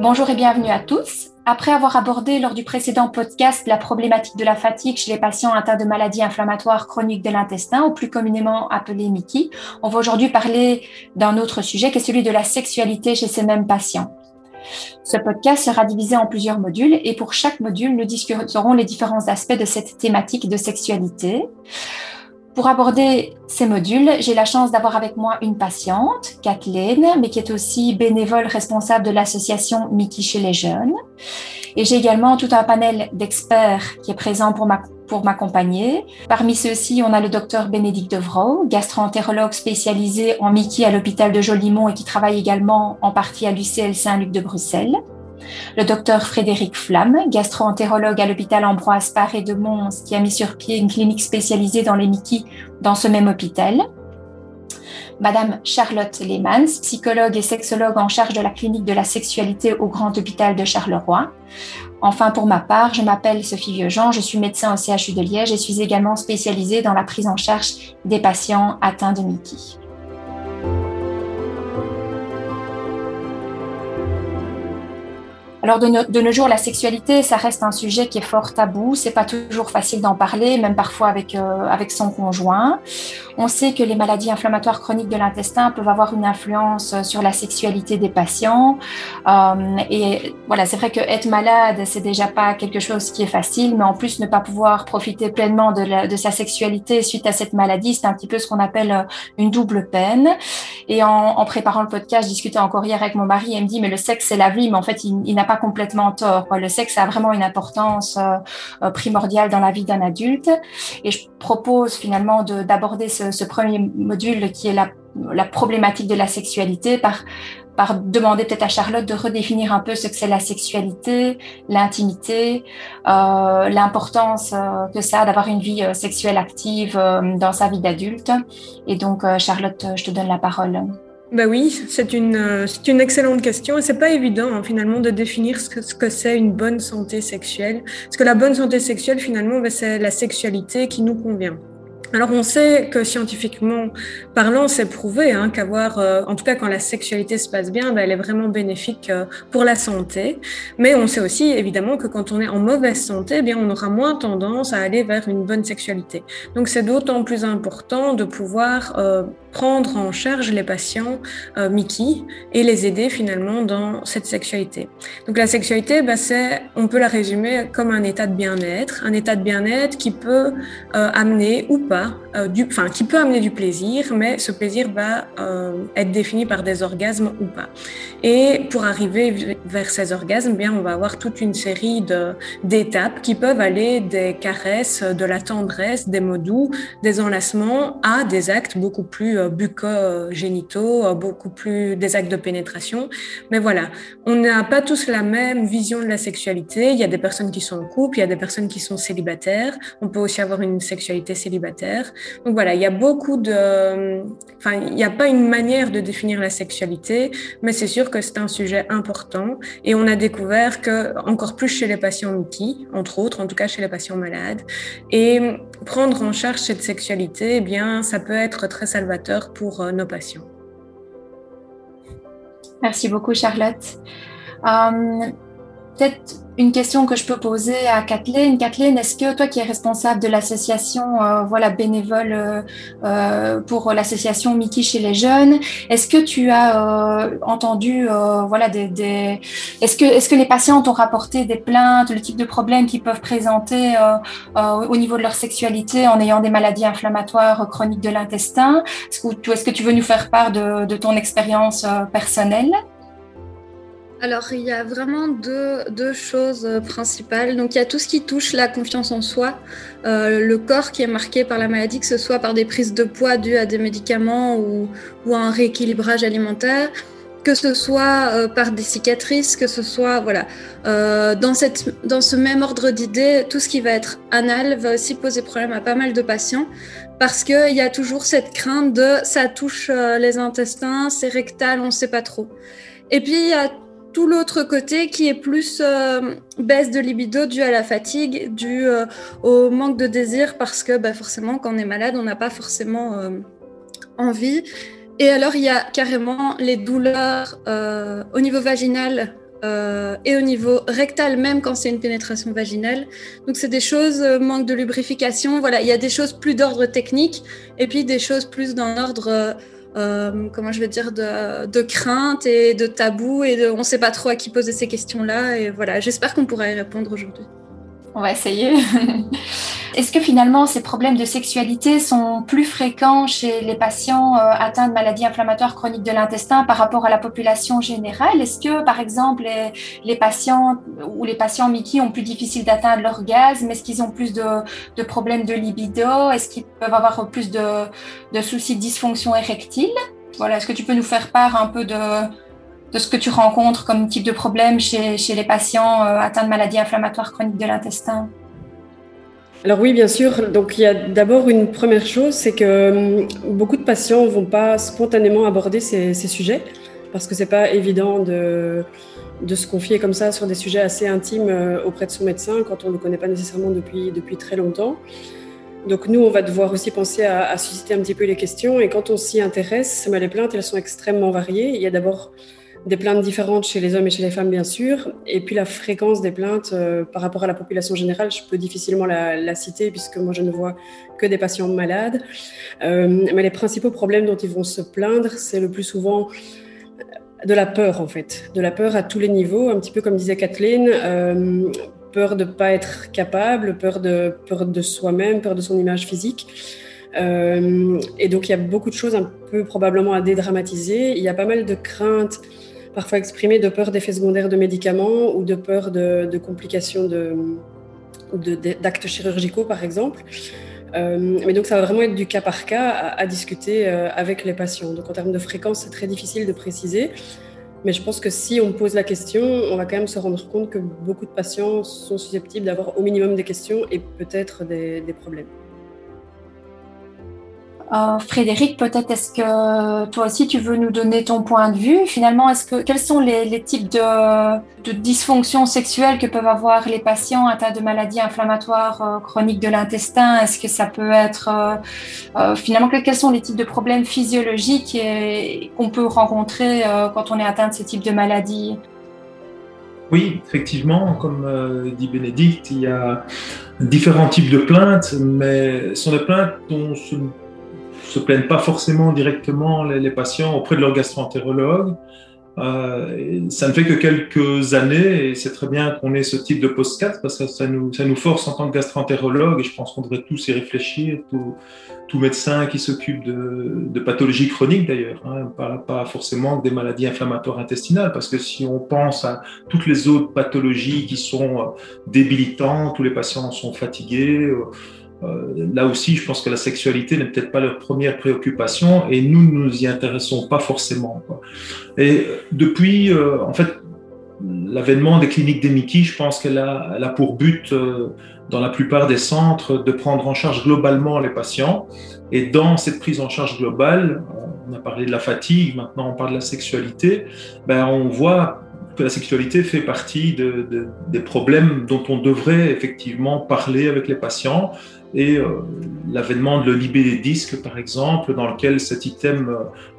Bonjour et bienvenue à tous. Après avoir abordé lors du précédent podcast la problématique de la fatigue chez les patients atteints de maladies inflammatoires chroniques de l'intestin, ou plus communément appelées MICI, on va aujourd'hui parler d'un autre sujet qui est celui de la sexualité chez ces mêmes patients. Ce podcast sera divisé en plusieurs modules et pour chaque module, nous discuterons les différents aspects de cette thématique de sexualité. Pour aborder ces modules, j'ai la chance d'avoir avec moi une patiente, Kathleen, mais qui est aussi bénévole responsable de l'association Mickey chez les jeunes. Et j'ai également tout un panel d'experts qui est présent pour m'accompagner. Parmi ceux-ci, on a le docteur Bénédicte Devro, gastroentérologue spécialisé en Mickey à l'hôpital de Jolimont et qui travaille également en partie à l'UCL Saint-Luc de Bruxelles le docteur Frédéric Flamme, gastro-entérologue à l'hôpital Ambroise Paré de Mons, qui a mis sur pied une clinique spécialisée dans les Mickey dans ce même hôpital. Madame Charlotte Lehmans, psychologue et sexologue en charge de la clinique de la sexualité au Grand Hôpital de Charleroi. Enfin, pour ma part, je m'appelle Sophie Vieux-Jean, je suis médecin au CHU de Liège et suis également spécialisée dans la prise en charge des patients atteints de Mickey. Alors de, nos jours, la sexualité, ça reste un sujet qui est fort tabou. C'est pas toujours facile d'en parler, même parfois avec euh, avec son conjoint. On sait que les maladies inflammatoires chroniques de l'intestin peuvent avoir une influence sur la sexualité des patients. Euh, et voilà, c'est vrai que être malade, c'est déjà pas quelque chose qui est facile, mais en plus ne pas pouvoir profiter pleinement de, sa sexualité suite à cette maladie, c'est un petit peu ce qu'on appelle euh, une double peine. Et en, préparant le podcast, je discutais encore hier avec mon mari, et il me dit mais le sexe c'est la vie, mais en fait il n'a pas complètement tort. Le sexe a vraiment une importance euh, euh, primordiale dans la vie d'un adulte. Et je propose finalement d'aborder ce, premier module qui est la, problématique de la sexualité par par demander peut-être à Charlotte de redéfinir un peu ce que c'est la sexualité, l'intimité, euh, l'importance que ça a d'avoir une vie sexuelle active dans sa vie d'adulte. Et donc, Charlotte, je te donne la parole. Ben oui, c'est une, euh, une excellente question et c'est pas évident hein, finalement de définir ce que, ce que c'est une bonne santé sexuelle. Parce que la bonne santé sexuelle finalement, ben, c'est la sexualité qui nous convient. Alors on sait que scientifiquement parlant, c'est prouvé hein, qu'avoir, euh, en tout cas quand la sexualité se passe bien, ben, elle est vraiment bénéfique euh, pour la santé. Mais on sait aussi évidemment que quand on est en mauvaise santé, eh bien on aura moins tendance à aller vers une bonne sexualité. Donc c'est d'autant plus important de pouvoir prendre en charge les patients Mickey et les aider finalement dans cette sexualité. Donc la sexualité, ben, c'est, on peut la résumer comme un état de bien-être, un état de bien-être qui peut amener ou pas euh, du, enfin, qui peut amener du plaisir, mais ce plaisir va euh, être défini par des orgasmes ou pas. Et pour arriver vers ces orgasmes, bien, on va avoir toute une série d'étapes qui peuvent aller des caresses, de la tendresse, des mots doux, des enlacements, à des actes beaucoup plus euh, bucco-génitaux, beaucoup plus des actes de pénétration. Mais voilà, on n'a pas tous la même vision de la sexualité. Il y a des personnes qui sont en couple, il y a des personnes qui sont célibataires. On peut aussi avoir une sexualité célibataire donc voilà, il y a beaucoup de... Enfin, il n'y a pas une manière de définir la sexualité, mais c'est sûr que c'est un sujet important. Et on a découvert que, encore plus chez les patients Mickey, entre autres, en tout cas chez les patients malades, et prendre en charge cette sexualité, eh bien, ça peut être très salvateur pour euh, nos patients. Merci beaucoup, Charlotte. Euh, peut-être une question que je peux poser à Kathleen. Kathleen, est-ce que toi qui es responsable de l'association euh, voilà bénévole euh, euh, pour l'association Mickey chez les jeunes, est-ce que tu as entendu voilà des, est-ce que les patients t'ont rapporté des plaintes, le type de problèmes qu'ils peuvent présenter au niveau de leur sexualité en ayant des maladies inflammatoires chroniques de l'intestin? Est-ce que, tu veux nous faire part de ton expérience personnelle? Alors, il y a vraiment deux, choses euh, principales. Donc, il y a tout ce qui touche la confiance en soi, euh, le corps qui est marqué par la maladie, que ce soit par des prises de poids dues à des médicaments ou, ou un rééquilibrage alimentaire, que ce soit euh, par des cicatrices, que ce soit, voilà. dans, cette, dans ce même ordre d'idées, tout ce qui va être anal va aussi poser problème à pas mal de patients parce qu'il y a toujours cette crainte de ça touche les intestins, c'est rectal, on ne sait pas trop. Et puis, il y a tout l'autre côté qui est plus euh, baisse de libido due à la fatigue, due euh, au manque de désir, parce que bah, forcément, quand on est malade, on n'a pas forcément euh, envie. Et alors, il y a carrément les douleurs au niveau vaginal et au niveau rectal même quand c'est une pénétration vaginale. Donc c'est des choses, manque de lubrification, voilà, il y a des choses plus d'ordre technique et puis des choses plus d'un ordre, euh, comment je vais dire, de, de, crainte et de tabou et de, on ne sait pas trop à qui poser ces questions-là et voilà, j'espère qu'on pourra y répondre aujourd'hui. On va essayer. Est-ce que finalement ces problèmes de sexualité sont plus fréquents chez les patients euh, atteints de maladies inflammatoires chroniques de l'intestin par rapport à la population générale? Est-ce que par exemple les, patients ou les patients Mickey ont plus difficile d'atteindre l'orgasme? Est-ce qu'ils ont plus de, problèmes de libido? Est-ce qu'ils peuvent avoir plus de, de soucis de dysfonction érectile? Voilà, est-ce que tu peux nous faire part un peu de, de ce que tu rencontres comme type de problème chez, les patients euh, atteints de maladies inflammatoires chroniques de l'intestin? Alors oui, bien sûr. Donc il y a d'abord une première chose, c'est que hum, beaucoup de patients ne vont pas spontanément aborder ces, sujets parce que c'est pas évident de, se confier comme ça sur des sujets assez intimes euh, auprès de son médecin quand on ne le connaît pas nécessairement depuis, depuis très longtemps. Donc nous, on va devoir aussi penser à, à susciter un petit peu les questions et quand on s'y intéresse, les plaintes, elles sont extrêmement variées. Il y a d'abord des plaintes différentes chez les hommes et chez les femmes, bien sûr. Et puis la fréquence des plaintes euh, par rapport à la population générale, je peux difficilement la, citer puisque moi je ne vois que des patients malades. Euh, mais les principaux problèmes dont ils vont se plaindre, c'est le plus souvent de la peur en fait, de la peur à tous les niveaux, un petit peu comme disait Kathleen. Euh, peur de ne pas être capable, peur de, peur de soi-même, peur de son image physique. et donc il y a beaucoup de choses un peu probablement à dédramatiser. Il y a pas mal de craintes parfois exprimées de peur d'effets secondaires de médicaments ou de peur de, complications d'actes de, chirurgicaux, par exemple. Euh, mais donc, ça va vraiment être du cas par cas à, discuter euh, avec les patients. Donc, en termes de fréquence, c'est très difficile de préciser. Mais je pense que si on pose la question, on va quand même se rendre compte que beaucoup de patients sont susceptibles d'avoir au minimum des questions et peut-être des problèmes. Euh, Frédéric, peut-être est-ce que toi aussi tu veux nous donner ton point de vue? Finalement, est-ce que quels sont les, types de, de, dysfonctions sexuelles que peuvent avoir les patients atteints de maladies inflammatoires euh, chroniques de l'intestin? Est-ce que ça peut être euh, finalement quels sont les types de problèmes physiologiques qu'on peut rencontrer quand on est atteint de ce type de maladie? Oui, effectivement, comme dit Bénédicte, il y a différents types de plaintes, mais ce sont des plaintes dont ce se plaignent pas forcément directement les, patients auprès de leur gastroentérologue. Euh, ça ne fait que quelques années et c'est très bien qu'on ait ce type de post-4 parce que ça nous, force en tant que gastroentérologue et je pense qu'on devrait tous y réfléchir, tout, tout médecin qui s'occupe de, pathologies chroniques d'ailleurs, hein, pas, pas, forcément des maladies inflammatoires intestinales parce que si on pense à toutes les autres pathologies qui sont euh, débilitantes, tous les patients sont fatigués, euh, là aussi, je pense que la sexualité n'est peut-être pas leur première préoccupation et nous ne nous y intéressons pas forcément. Et depuis, euh, en fait, l'avènement des cliniques d'Emiki, je pense qu'elle a, pour but, euh, dans la plupart des centres, de prendre en charge globalement les patients. Et dans cette prise en charge globale, on a parlé de la fatigue, maintenant on parle de la sexualité, ben on voit que la sexualité fait partie de, de, des problèmes dont on devrait effectivement parler avec les patients et euh, l'avènement de l'Olibé des disques, par exemple, dans lequel cet item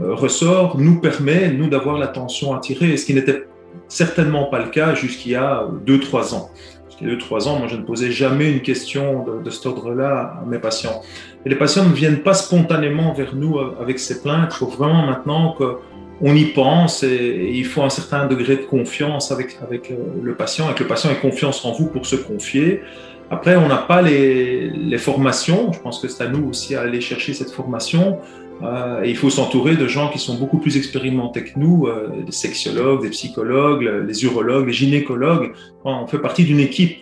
euh, ressort, nous permet, nous, d'avoir l'attention attirée, ce qui n'était certainement pas le cas jusqu'il y a 2-3 ans. Jusqu'il y a 2-3 ans, moi, je ne posais jamais une question de, de cet ordre-là à mes patients. Et les patients ne viennent pas spontanément vers nous euh, avec ces plaintes. Il faut vraiment maintenant que on y pense et, il faut un certain degré de confiance avec, avec le patient et que le patient ait confiance en vous pour se confier. Après, on n'a pas les, les, formations. Je pense que c'est à nous aussi à aller chercher cette formation. Euh, et il faut s'entourer de gens qui sont beaucoup plus expérimentés que nous, euh, des sexologues, des psychologues, les urologues, les gynécologues. on fait partie d'une équipe,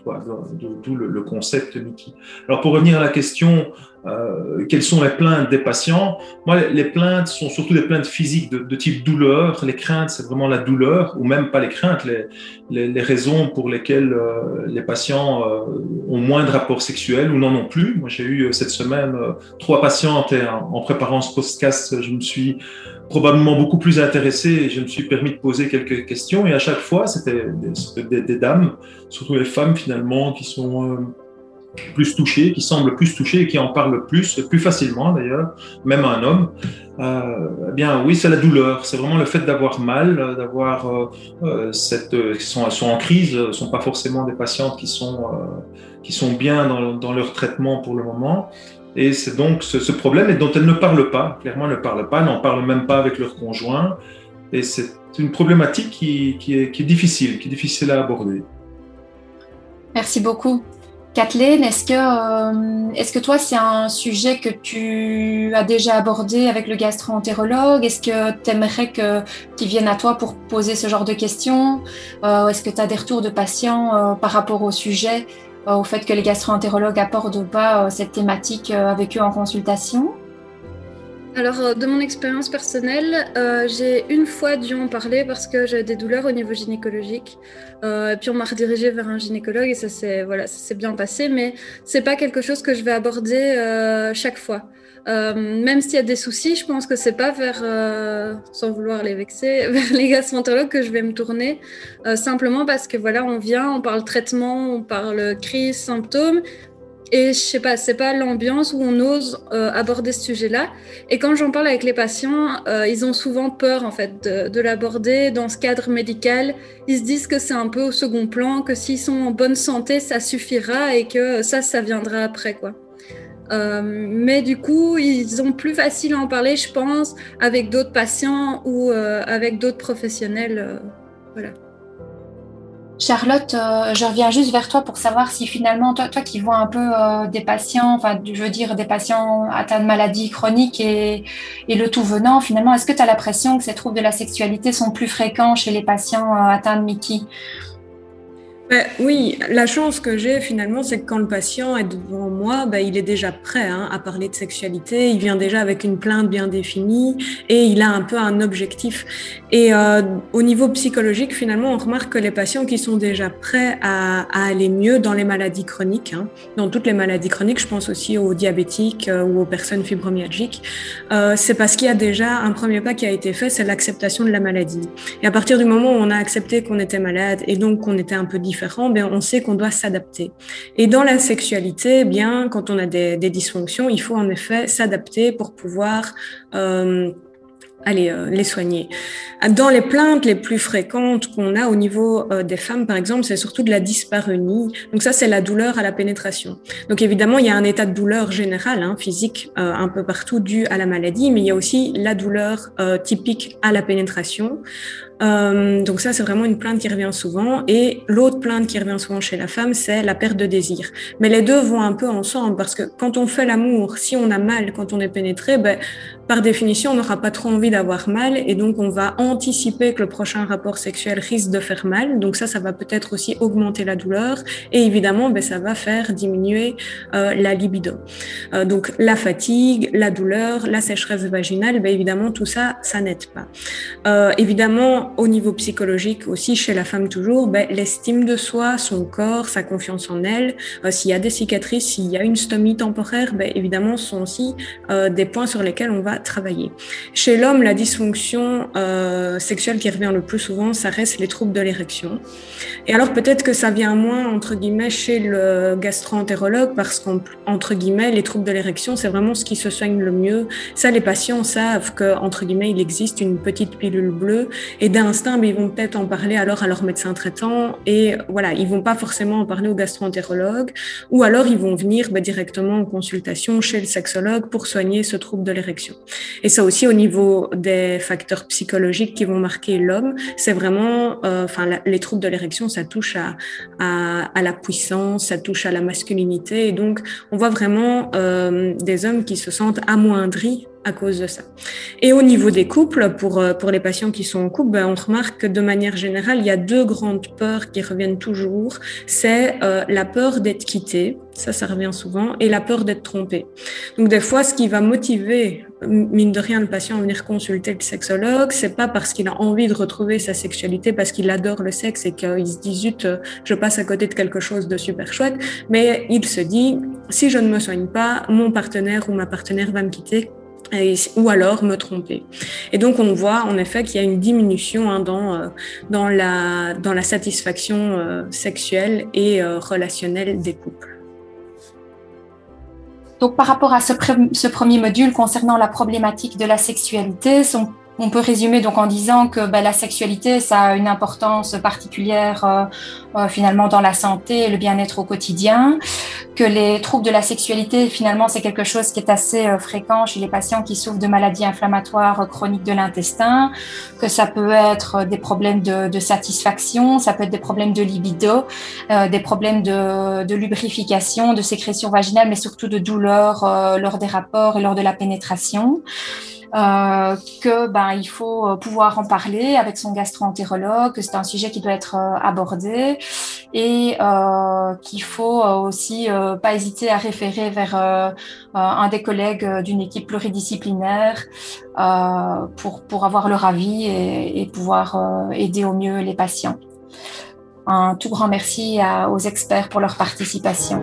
d'où le, le, concept Mickey. Alors pour revenir à la question euh, quelles sont les plaintes des patients? Moi, les plaintes sont surtout des plaintes physiques de, type douleur. Les craintes, c'est vraiment la douleur, ou même pas les craintes, les, les, les raisons pour lesquelles euh, les patients euh, ont moins de rapports sexuels ou n'en ont plus. Moi, j'ai eu cette semaine trois patientes et en, préparant ce podcast, je me suis probablement beaucoup plus intéressé et je me suis permis de poser quelques questions. Et à chaque fois, c'était des, des, des, dames, surtout les femmes finalement, qui sont plus touché, qui semble plus touché et qui en parle plus, plus facilement d'ailleurs, même un homme, euh, eh bien oui, c'est la douleur. C'est vraiment le fait d'avoir mal, d'avoir euh, euh, cette, qui sont, en crise, ne sont pas forcément des patientes qui sont qui sont bien dans, leur traitement pour le moment. Et c'est donc ce, problème dont elles ne parlent pas. Clairement, elles ne parlent pas, n'en parlent même pas avec leur conjoint. Et c'est une problématique qui est difficile, qui est difficile à aborder. Merci beaucoup. Kathleen, est-ce que, euh, est-ce que toi, c'est un sujet que tu as déjà abordé avec le gastro-entérologue? Est-ce que tu aimerais qu'il vienne à toi pour poser ce genre de questions? Euh, Est-ce que tu as des retours de patients euh, par rapport au sujet, au fait que les gastro-entérologues apportent pas cette thématique avec eux en consultation? Alors, euh, de mon expérience personnelle, euh, j'ai une fois dû en parler parce que j'avais des douleurs au niveau gynécologique. Euh, et puis, on m'a redirigé vers un gynécologue et ça s'est voilà, bien passé. Mais c'est pas quelque chose que je vais aborder chaque fois. même s'il y a des soucis, je pense que c'est pas vers, sans vouloir les vexer, vers les gastroentérologues que je vais me tourner. simplement parce que voilà, on vient, on parle traitement, on parle crise, symptômes. Et je sais pas, c'est pas l'ambiance où on ose euh, aborder ce sujet-là. Et quand j'en parle avec les patients, euh, ils ont souvent peur en fait de, de l'aborder dans ce cadre médical. Ils se disent que c'est un peu au second plan, que s'ils sont en bonne santé, ça suffira et que ça, ça viendra après quoi. Euh, mais du coup, ils ont plus facile à en parler, je pense, avec d'autres patients ou avec d'autres professionnels. voilà. Charlotte, euh, je reviens juste vers toi pour savoir si finalement, toi, toi qui vois un peu euh, des patients, enfin, je veux dire des patients atteints de maladies chroniques et, et le tout venant, finalement, est-ce que tu as l'impression que ces troubles de la sexualité sont plus fréquents chez les patients euh, atteints de Mickey? Ben oui, la chance que j'ai finalement, c'est que quand le patient est devant moi, ben, il est déjà prêt hein, à parler de sexualité. Il vient déjà avec une plainte bien définie et il a un peu un objectif. Et euh, au niveau psychologique, finalement, on remarque que les patients qui sont déjà prêts à, à aller mieux dans les maladies chroniques, hein, dans toutes les maladies chroniques, je pense aussi aux diabétiques euh, ou aux personnes fibromyalgiques, euh, c'est parce qu'il y a déjà un premier pas qui a été fait, c'est l'acceptation de la maladie. Et à partir du moment où on a accepté qu'on était malade et donc qu'on était un peu différent, bien, on sait qu'on doit s'adapter. Et dans la sexualité, eh bien, quand on a des, dysfonctions, il faut en effet s'adapter pour pouvoir euh, aller euh, les soigner. Dans les plaintes les plus fréquentes qu'on a au niveau euh, des femmes, par exemple, c'est surtout de la dyspareunie. Donc ça, c'est la douleur à la pénétration. Donc évidemment, il y a un état de douleur général, hein, physique, un peu partout dû à la maladie, mais il y a aussi la douleur typique à la pénétration. Euh, donc ça, c'est vraiment une plainte qui revient souvent. Et l'autre plainte qui revient souvent chez la femme, c'est la perte de désir. Mais les deux vont un peu ensemble parce que quand on fait l'amour, si on a mal quand on est pénétré, ben, par définition, on n'aura pas trop envie d'avoir mal et donc on va anticiper que le prochain rapport sexuel risque de faire mal. Donc ça, ça va peut-être aussi augmenter la douleur et évidemment, ben, ça va faire diminuer euh, la libido. Euh, donc la fatigue, la douleur, la sécheresse vaginale, ben, évidemment, tout ça, ça n'aide pas. Euh, évidemment, au niveau psychologique aussi, chez la femme toujours, ben, l'estime de soi, son corps, sa confiance en elle, euh, s'il y a des cicatrices, s'il y a une stomie temporaire, ben, évidemment, sont aussi euh, des points sur lesquels on va travailler. Chez l'homme, la dysfonction euh, sexuelle qui revient le plus souvent, ça reste les troubles de l'érection. Et alors peut-être que ça vient moins, entre guillemets, chez le gastro-entérologue, parce qu'entre guillemets, les troubles de l'érection, c'est vraiment ce qui se soigne le mieux. Ça, les patients savent qu'entre guillemets, il existe une petite pilule bleue et d'un instinct, mais ils vont peut-être en parler alors à leur médecin traitant et voilà, ils vont pas forcément en parler au gastroentérologue ou alors ils vont venir bah, directement en consultation chez le sexologue pour soigner ce trouble de l'érection. Et ça aussi au niveau des facteurs psychologiques qui vont marquer l'homme, c'est vraiment, euh, enfin, les troubles de l'érection, ça touche à, la puissance, ça touche à la masculinité et donc on voit vraiment euh, des hommes qui se sentent amoindris à cause de ça. Et au niveau des couples, pour, euh, pour les patients qui sont en couple, ben, on remarque que de manière générale, il y a deux grandes peurs qui reviennent toujours. C'est euh, la peur d'être quitté, ça, ça revient souvent, et la peur d'être trompé. Donc des fois, ce qui va motiver, mine de rien, le patient à venir consulter le sexologue, c'est pas parce qu'il a envie de retrouver sa sexualité, parce qu'il adore le sexe et qu'il se dit zut, je passe à côté de quelque chose de super chouette, mais il se dit, si je ne me soigne pas, mon partenaire ou ma partenaire va me quitter ou alors me tromper. Et donc on voit en effet qu'il y a une diminution hein, dans, euh, dans, la, dans la satisfaction euh, sexuelle et euh, relationnelle des couples. Donc, par rapport à ce, premier module concernant la problématique de la sexualité, on peut résumer donc en disant que ben, la sexualité, ça a une importance particulière euh, euh, finalement dans la santé et le bien-être au quotidien, que les troubles de la sexualité, finalement, c'est quelque chose qui est assez euh, fréquent chez les patients qui souffrent de maladies inflammatoires chroniques de l'intestin, que ça peut être des problèmes de, de, satisfaction, ça peut être des problèmes de libido, des problèmes de, de, lubrification, de sécrétion vaginale, mais surtout de douleur lors des rapports et lors de la pénétration euh, que ben il faut euh, pouvoir en parler avec son gastro-entérologue, que c'est un sujet qui doit être euh, abordé et euh, qu'il faut aussi euh, pas hésiter à référer vers un des collègues d'une équipe pluridisciplinaire pour pour avoir leur avis et, pouvoir aider au mieux les patients. Un tout grand merci aux experts pour leur participation.